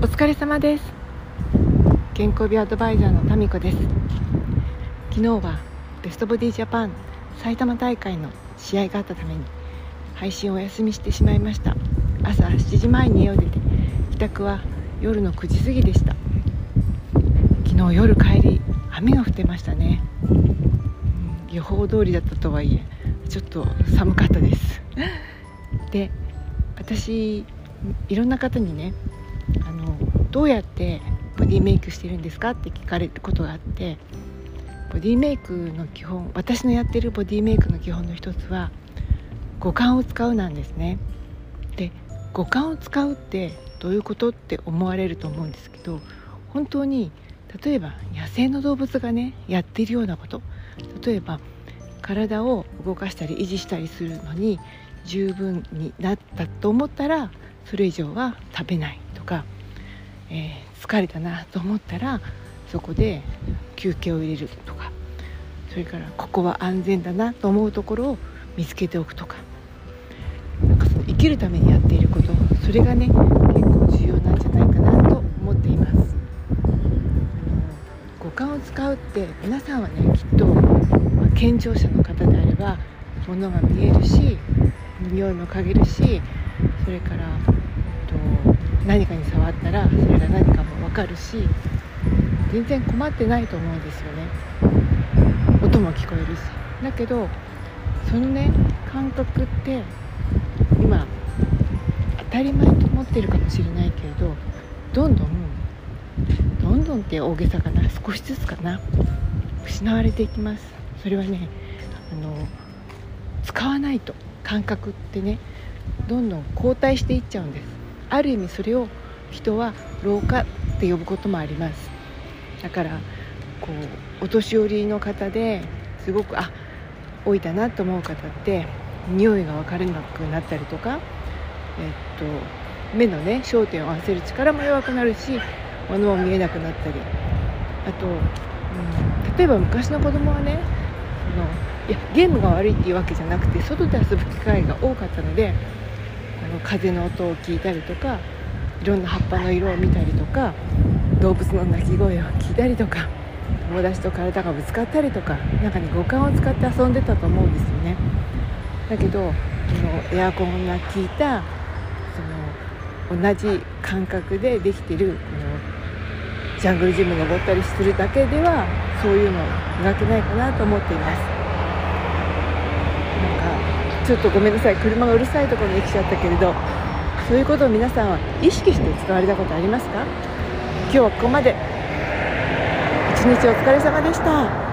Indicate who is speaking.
Speaker 1: お疲れ様です。健康美アドバイザーのタミコです。昨日はベストボディジャパン埼玉大会の試合があったために配信をお休みしてしまいました。朝7時前に家を出て帰宅は夜の9時過ぎでした。昨日夜帰り雨が降ってましたね、予報通りだったとはいえちょっと寒かったです。で私いろんな方にねあのどうやってボディメイクしてるんですかって聞かれることがあってボディメイクの基本私のやってるボディメイクの基本の一つは五感を使うなんですね。で五感を使うってどういうことって思われると思うんですけど本当に例えば野生の動物がねやっているようなこと例えば体を動かしたり維持したりするのに十分になったと思ったらそれ以上は食べないとか、えー、疲れたなと思ったらそこで休憩を入れるとかそれからここは安全だなと思うところを見つけておくとかなんかその生きるためにやっていることそれがね結構重要なんじゃないかなと思っています。五感を使うって皆さんはねきっと、ま、健常者の方であれば物が見えるし匂いも嗅げるしそれからえっと何かに触ったらそれが何かも分かるし全然困ってないと思うんですよね。音も聞こえるし。だけどそのね感覚って今当たり前と思ってるかもしれないけれどどんどんどんどんって大げさかな少しずつかな失われていきます。それはねあの使わないと。感覚ってねどんどん後退していっちゃうんです。ある意味それを人は老化って呼ぶこともあります。だからこうお年寄りの方ですごくあ老いたなと思う方って匂いが分からなくなったりとか、えっと、目のね焦点を合わせる力も弱くなるし物も見えなくなったり。あと、うん、例えば昔の子供はねのいやゲームが悪いっていうわけじゃなくて外で遊ぶ機会が多かったのであの風の音を聞いたりとかいろんな葉っぱの色を見たりとか動物の鳴き声を聞いたりとか友達と体がぶつかったりとか中に五感を使って遊んでたと思うんですよね。だけどそのエアコンが効いたその同じ感覚でできてるこのジャングルジム登ったりするだけではそういうの磨けないかなと思っています。なんかちょっとごめんなさい。車がうるさいところに来ちゃったけれどそういうことを皆さんは意識して使われたことありますか？今日はここまで。一日お疲れ様でした。